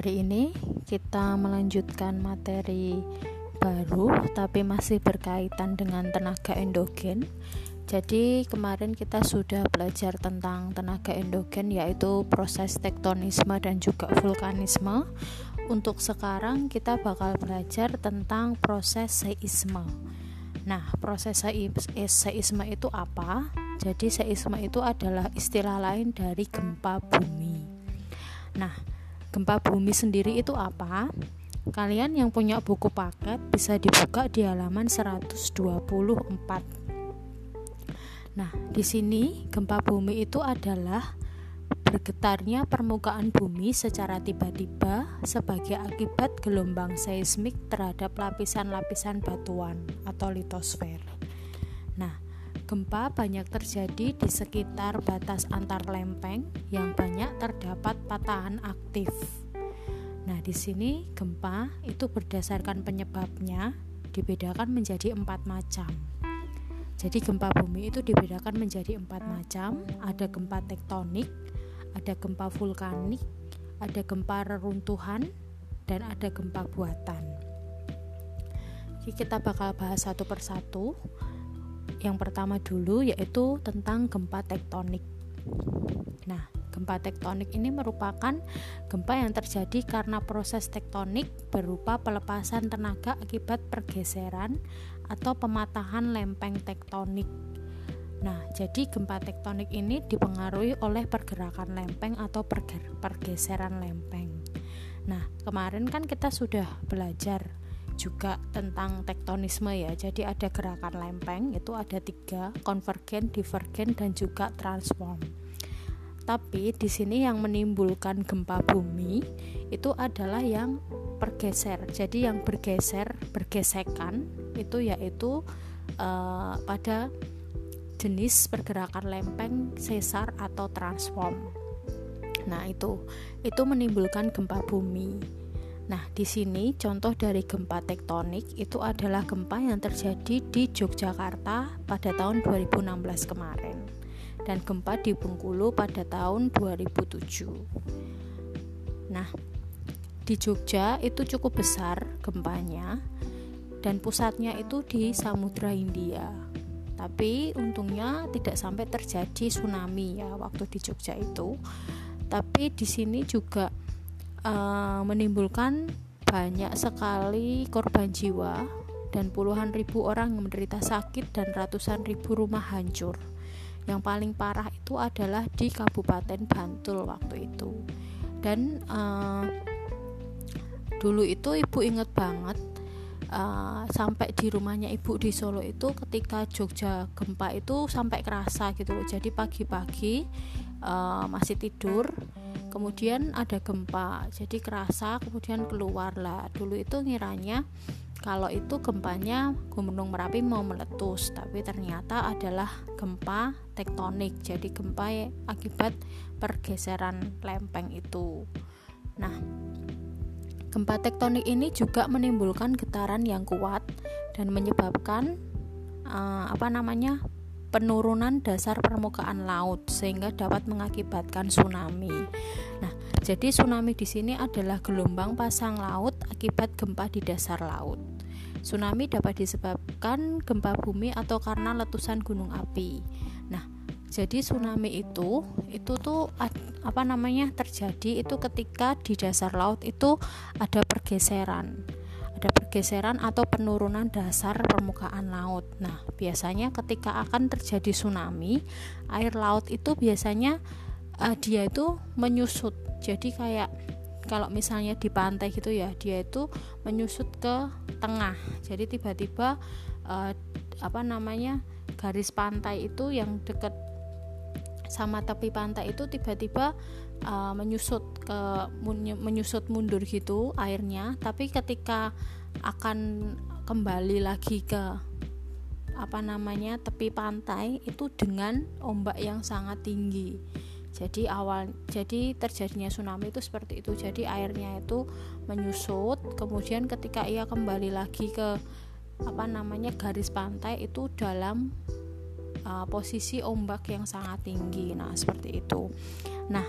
Hari ini kita melanjutkan materi baru tapi masih berkaitan dengan tenaga endogen. Jadi kemarin kita sudah belajar tentang tenaga endogen yaitu proses tektonisme dan juga vulkanisme. Untuk sekarang kita bakal belajar tentang proses seisme. Nah, proses seisme itu apa? Jadi seisme itu adalah istilah lain dari gempa bumi. Nah, Gempa bumi sendiri itu apa? Kalian yang punya buku paket bisa dibuka di halaman 124. Nah, di sini gempa bumi itu adalah bergetarnya permukaan bumi secara tiba-tiba sebagai akibat gelombang seismik terhadap lapisan-lapisan batuan atau litosfer. Gempa banyak terjadi di sekitar batas antar lempeng yang banyak terdapat patahan aktif. Nah, di sini gempa itu berdasarkan penyebabnya dibedakan menjadi empat macam. Jadi gempa bumi itu dibedakan menjadi empat macam. Ada gempa tektonik, ada gempa vulkanik, ada gempa reruntuhan, dan ada gempa buatan. Jadi kita bakal bahas satu persatu. Yang pertama dulu yaitu tentang gempa tektonik. Nah, Gempa tektonik ini merupakan gempa yang terjadi karena proses tektonik berupa pelepasan tenaga akibat pergeseran atau pematahan lempeng tektonik. Nah, jadi gempa tektonik ini dipengaruhi oleh pergerakan lempeng atau pergeseran lempeng. Nah, kemarin kan kita sudah belajar juga tentang tektonisme ya. Jadi ada gerakan lempeng itu ada tiga, konvergen, divergen, dan juga transform. Tapi di sini yang menimbulkan gempa bumi itu adalah yang bergeser. Jadi yang bergeser, bergesekan itu yaitu uh, pada jenis pergerakan lempeng sesar atau transform. Nah, itu itu menimbulkan gempa bumi. Nah, di sini contoh dari gempa tektonik itu adalah gempa yang terjadi di Yogyakarta pada tahun 2016 kemarin dan gempa di Bengkulu pada tahun 2007. Nah, di Jogja itu cukup besar gempanya dan pusatnya itu di Samudra Hindia. Tapi untungnya tidak sampai terjadi tsunami ya waktu di Jogja itu. Tapi di sini juga uh, menimbulkan banyak sekali korban jiwa dan puluhan ribu orang menderita sakit dan ratusan ribu rumah hancur. Yang paling parah itu adalah di Kabupaten Bantul waktu itu. Dan uh, dulu itu ibu inget banget uh, sampai di rumahnya ibu di Solo itu ketika Jogja gempa itu sampai kerasa gitu loh. Jadi pagi-pagi uh, masih tidur kemudian ada gempa jadi kerasa kemudian keluar. Lah dulu itu ngiranya kalau itu gempanya Gunung Merapi mau meletus tapi ternyata adalah gempa tektonik jadi gempa akibat pergeseran lempeng itu. Nah gempa tektonik ini juga menimbulkan getaran yang kuat dan menyebabkan uh, apa namanya penurunan dasar permukaan laut sehingga dapat mengakibatkan tsunami. Nah, jadi tsunami di sini adalah gelombang pasang laut akibat gempa di dasar laut. Tsunami dapat disebabkan gempa bumi atau karena letusan gunung api. Nah, jadi tsunami itu itu tuh apa namanya terjadi itu ketika di dasar laut itu ada pergeseran. Ada pergeseran atau penurunan dasar permukaan laut. Nah, biasanya ketika akan terjadi tsunami, air laut itu biasanya uh, dia itu menyusut. Jadi kayak kalau misalnya di pantai gitu ya dia itu menyusut ke tengah jadi tiba-tiba uh, apa namanya garis pantai itu yang dekat sama tepi pantai itu tiba-tiba uh, menyusut ke menyusut mundur gitu airnya tapi ketika akan kembali lagi ke apa namanya tepi pantai itu dengan ombak yang sangat tinggi. Jadi awal jadi terjadinya tsunami itu seperti itu. Jadi airnya itu menyusut kemudian ketika ia kembali lagi ke apa namanya garis pantai itu dalam uh, posisi ombak yang sangat tinggi. Nah seperti itu. Nah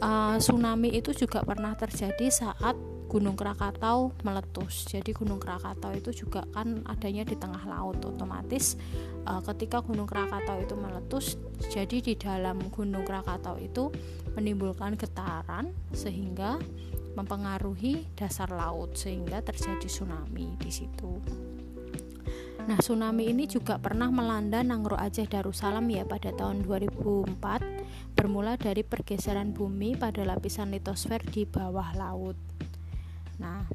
uh, tsunami itu juga pernah terjadi saat Gunung Krakatau meletus. Jadi Gunung Krakatau itu juga kan adanya di tengah laut. Otomatis uh, ketika Gunung Krakatau itu meletus, jadi di dalam Gunung Krakatau itu menimbulkan getaran sehingga mempengaruhi dasar laut sehingga terjadi tsunami di situ. Nah, tsunami ini juga pernah melanda Nangro Aceh Darussalam ya pada tahun 2004 bermula dari pergeseran bumi pada lapisan litosfer di bawah laut. Nah,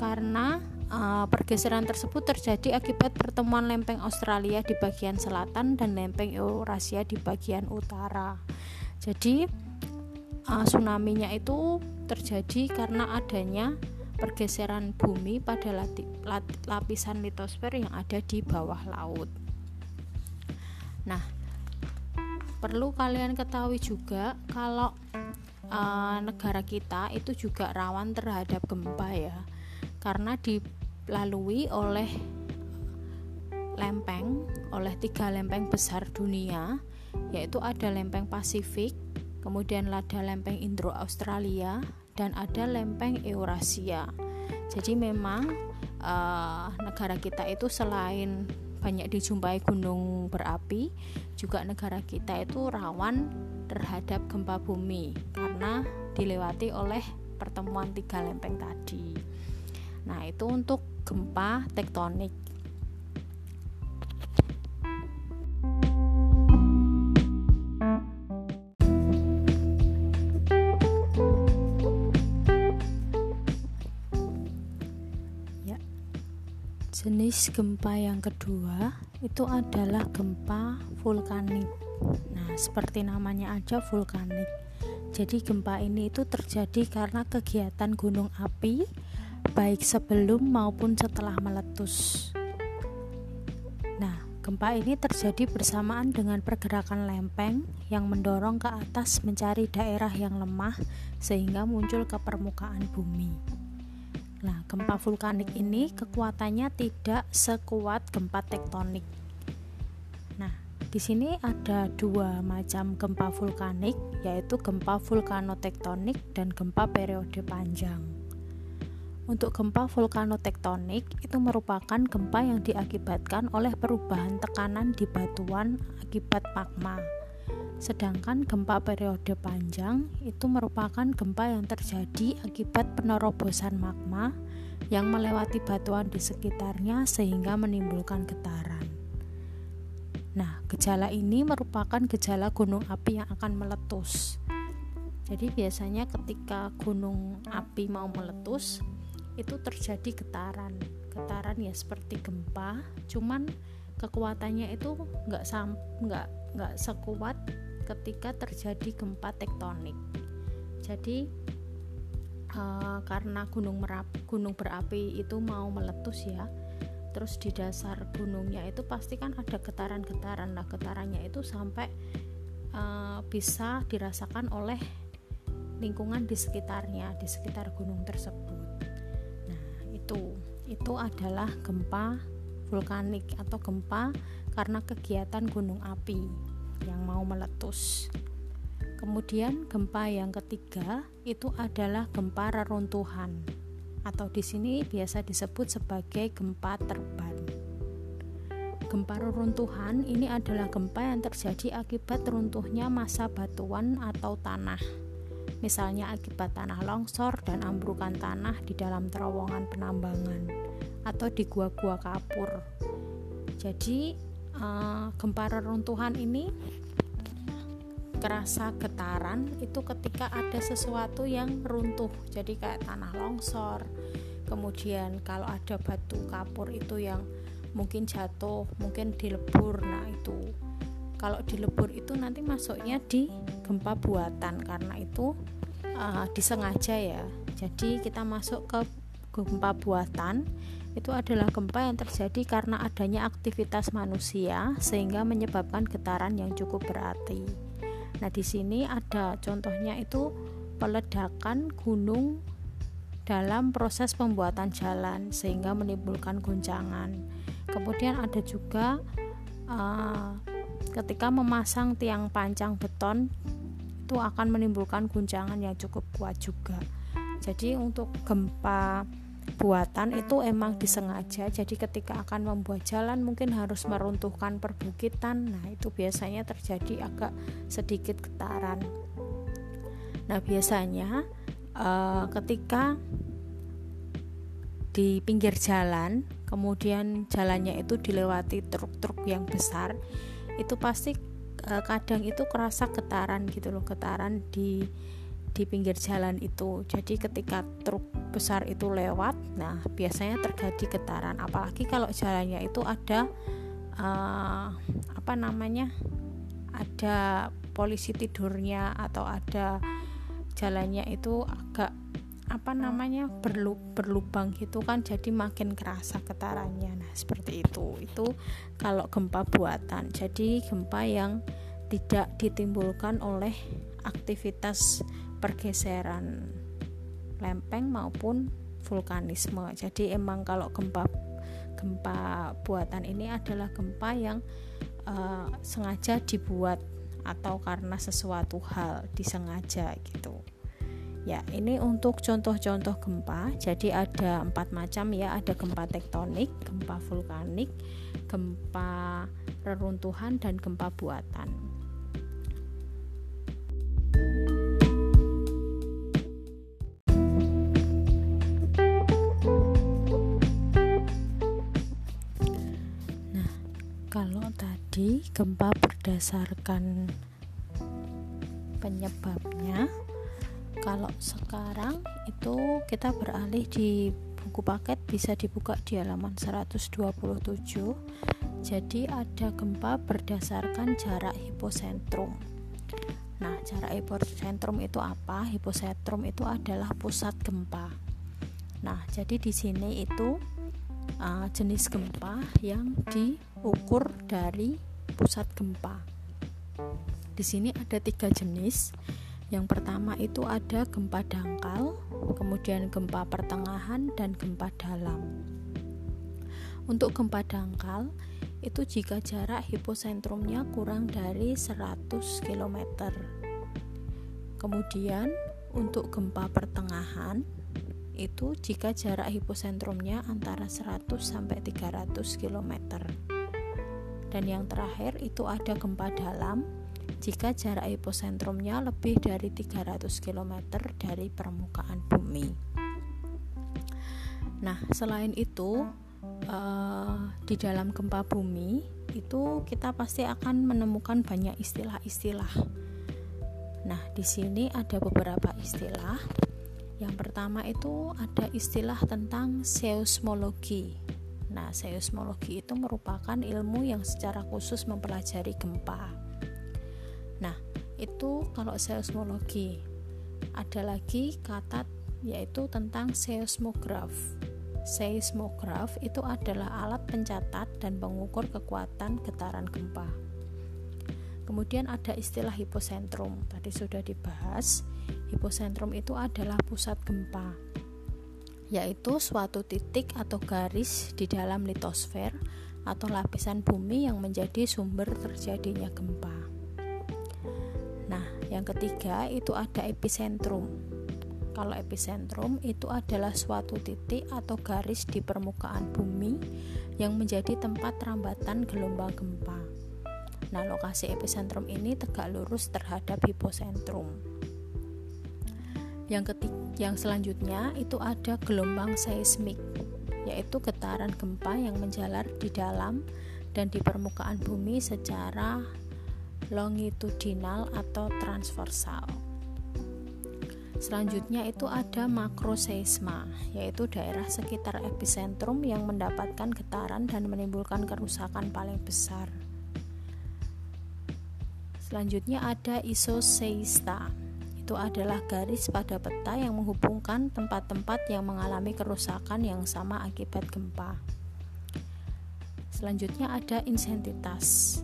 karena uh, pergeseran tersebut terjadi akibat pertemuan lempeng Australia di bagian selatan dan lempeng Eurasia di bagian utara. Jadi, uh, tsunami-nya itu terjadi karena adanya pergeseran bumi pada lati, lat, lapisan litosfer yang ada di bawah laut. Nah, perlu kalian ketahui juga kalau uh, negara kita itu juga rawan terhadap gempa ya, karena dilalui oleh lempeng, oleh tiga lempeng besar dunia, yaitu ada lempeng Pasifik, kemudian ada lempeng Indo Australia dan ada lempeng Eurasia. Jadi memang uh, negara kita itu selain banyak dijumpai gunung berapi, juga negara kita itu rawan terhadap gempa bumi karena dilewati oleh pertemuan tiga lempeng tadi. Nah, itu untuk gempa tektonik. Jenis gempa yang kedua itu adalah gempa vulkanik. Nah, seperti namanya aja vulkanik. Jadi gempa ini itu terjadi karena kegiatan gunung api baik sebelum maupun setelah meletus. Nah, gempa ini terjadi bersamaan dengan pergerakan lempeng yang mendorong ke atas mencari daerah yang lemah sehingga muncul ke permukaan bumi. Nah, gempa vulkanik ini kekuatannya tidak sekuat gempa tektonik. Nah, di sini ada dua macam gempa vulkanik, yaitu gempa vulkanotektonik dan gempa periode panjang. Untuk gempa vulkanotektonik itu merupakan gempa yang diakibatkan oleh perubahan tekanan di batuan akibat magma Sedangkan gempa periode panjang itu merupakan gempa yang terjadi akibat penerobosan magma yang melewati batuan di sekitarnya sehingga menimbulkan getaran. Nah, gejala ini merupakan gejala gunung api yang akan meletus. Jadi biasanya ketika gunung api mau meletus itu terjadi getaran. Getaran ya seperti gempa, cuman kekuatannya itu nggak nggak nggak sekuat ketika terjadi gempa tektonik. Jadi uh, karena gunung merap, gunung berapi itu mau meletus ya, terus di dasar gunungnya itu pasti kan ada getaran-getaran. Nah getarannya itu sampai uh, bisa dirasakan oleh lingkungan di sekitarnya, di sekitar gunung tersebut. Nah itu itu adalah gempa vulkanik atau gempa karena kegiatan gunung api yang mau meletus. Kemudian gempa yang ketiga itu adalah gempa reruntuhan atau di sini biasa disebut sebagai gempa terban. Gempa reruntuhan ini adalah gempa yang terjadi akibat runtuhnya massa batuan atau tanah. Misalnya akibat tanah longsor dan ambrukan tanah di dalam terowongan penambangan atau di gua-gua kapur. Jadi uh, gempa reruntuhan ini kerasa getaran itu ketika ada sesuatu yang runtuh. Jadi kayak tanah longsor kemudian kalau ada batu kapur itu yang mungkin jatuh mungkin dilebur. Nah itu kalau dilebur itu nanti masuknya di gempa buatan karena itu uh, disengaja ya. Jadi kita masuk ke gempa buatan itu adalah gempa yang terjadi karena adanya aktivitas manusia sehingga menyebabkan getaran yang cukup berarti. Nah, di sini ada contohnya itu peledakan gunung dalam proses pembuatan jalan sehingga menimbulkan guncangan. Kemudian ada juga uh, ketika memasang tiang pancang beton itu akan menimbulkan guncangan yang cukup kuat juga. Jadi untuk gempa buatan itu emang disengaja jadi ketika akan membuat jalan mungkin harus meruntuhkan perbukitan. Nah itu biasanya terjadi agak sedikit getaran. Nah biasanya uh, ketika di pinggir jalan kemudian jalannya itu dilewati truk-truk yang besar itu pasti uh, kadang itu kerasa getaran gitu loh getaran di di pinggir jalan itu. Jadi ketika truk besar itu lewat, nah biasanya terjadi getaran. Apalagi kalau jalannya itu ada uh, apa namanya, ada polisi tidurnya atau ada jalannya itu agak apa namanya berlu, berlubang gitu kan jadi makin kerasa getarannya nah seperti itu itu kalau gempa buatan jadi gempa yang tidak ditimbulkan oleh aktivitas pergeseran lempeng maupun vulkanisme. Jadi emang kalau gempa gempa buatan ini adalah gempa yang uh, sengaja dibuat atau karena sesuatu hal disengaja gitu. Ya, ini untuk contoh-contoh gempa. Jadi ada empat macam ya, ada gempa tektonik, gempa vulkanik, gempa reruntuhan dan gempa buatan. Gempa berdasarkan penyebabnya. Kalau sekarang itu kita beralih di buku paket bisa dibuka di halaman 127. Jadi ada gempa berdasarkan jarak hiposentrum. Nah, jarak hiposentrum itu apa? Hiposentrum itu adalah pusat gempa. Nah, jadi di sini itu uh, jenis gempa yang diukur dari pusat gempa. Di sini ada tiga jenis. Yang pertama itu ada gempa dangkal, kemudian gempa pertengahan, dan gempa dalam. Untuk gempa dangkal, itu jika jarak hiposentrumnya kurang dari 100 km. Kemudian, untuk gempa pertengahan, itu jika jarak hiposentrumnya antara 100 sampai 300 km. Dan yang terakhir itu ada gempa dalam jika jarak hiposentrumnya lebih dari 300 km dari permukaan bumi. Nah, selain itu uh, di dalam gempa bumi itu kita pasti akan menemukan banyak istilah-istilah. Nah, di sini ada beberapa istilah yang pertama itu ada istilah tentang seismologi. Nah, seismologi itu merupakan ilmu yang secara khusus mempelajari gempa. Nah, itu kalau seismologi. Ada lagi kata yaitu tentang seismograf. Seismograf itu adalah alat pencatat dan pengukur kekuatan getaran gempa. Kemudian ada istilah hiposentrum. Tadi sudah dibahas. Hiposentrum itu adalah pusat gempa, yaitu suatu titik atau garis di dalam litosfer atau lapisan bumi yang menjadi sumber terjadinya gempa. Nah, yang ketiga itu ada epicentrum. Kalau epicentrum itu adalah suatu titik atau garis di permukaan bumi yang menjadi tempat rambatan gelombang gempa. Nah, lokasi epicentrum ini tegak lurus terhadap hiposentrum. Yang ketiga, yang selanjutnya itu ada gelombang seismik, yaitu getaran gempa yang menjalar di dalam dan di permukaan bumi secara longitudinal atau transversal. Selanjutnya itu ada makroseisma, yaitu daerah sekitar epicentrum yang mendapatkan getaran dan menimbulkan kerusakan paling besar. Selanjutnya ada isoseista, itu adalah garis pada peta yang menghubungkan tempat-tempat yang mengalami kerusakan yang sama akibat gempa. Selanjutnya ada intensitas.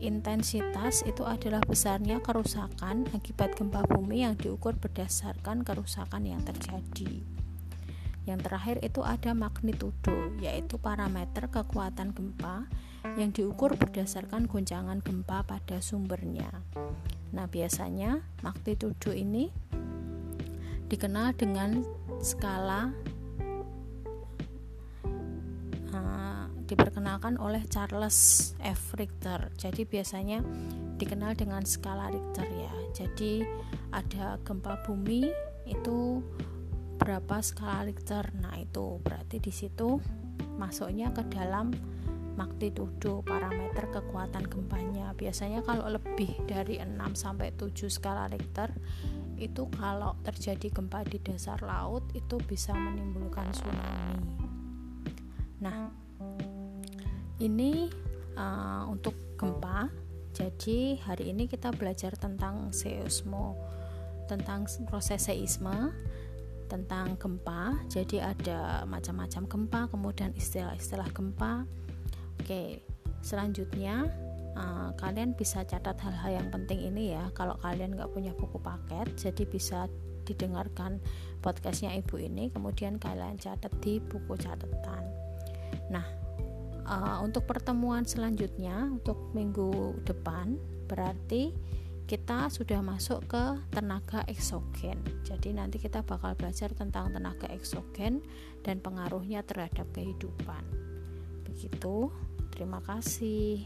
Intensitas itu adalah besarnya kerusakan akibat gempa bumi yang diukur berdasarkan kerusakan yang terjadi. Yang terakhir itu ada magnitudo, yaitu parameter kekuatan gempa yang diukur berdasarkan goncangan gempa pada sumbernya. Nah, biasanya magnitudo ini dikenal dengan skala uh, diperkenalkan oleh Charles F. Richter. Jadi biasanya dikenal dengan skala Richter ya. Jadi ada gempa bumi itu berapa skala Richter. Nah, itu berarti di situ masuknya ke dalam magnitudo parameter kekuatan gempanya. Biasanya kalau lebih dari 6 sampai 7 skala Richter itu kalau terjadi gempa di dasar laut itu bisa menimbulkan tsunami. Nah, ini uh, untuk gempa. Jadi hari ini kita belajar tentang seismo, tentang proses seisme, tentang gempa. Jadi ada macam-macam gempa, kemudian istilah-istilah gempa Oke, selanjutnya uh, kalian bisa catat hal-hal yang penting ini ya. Kalau kalian nggak punya buku paket, jadi bisa didengarkan podcastnya ibu ini, kemudian kalian catat di buku catatan. Nah, uh, untuk pertemuan selanjutnya untuk minggu depan berarti kita sudah masuk ke tenaga eksogen. Jadi nanti kita bakal belajar tentang tenaga eksogen dan pengaruhnya terhadap kehidupan. Begitu. Terima kasih.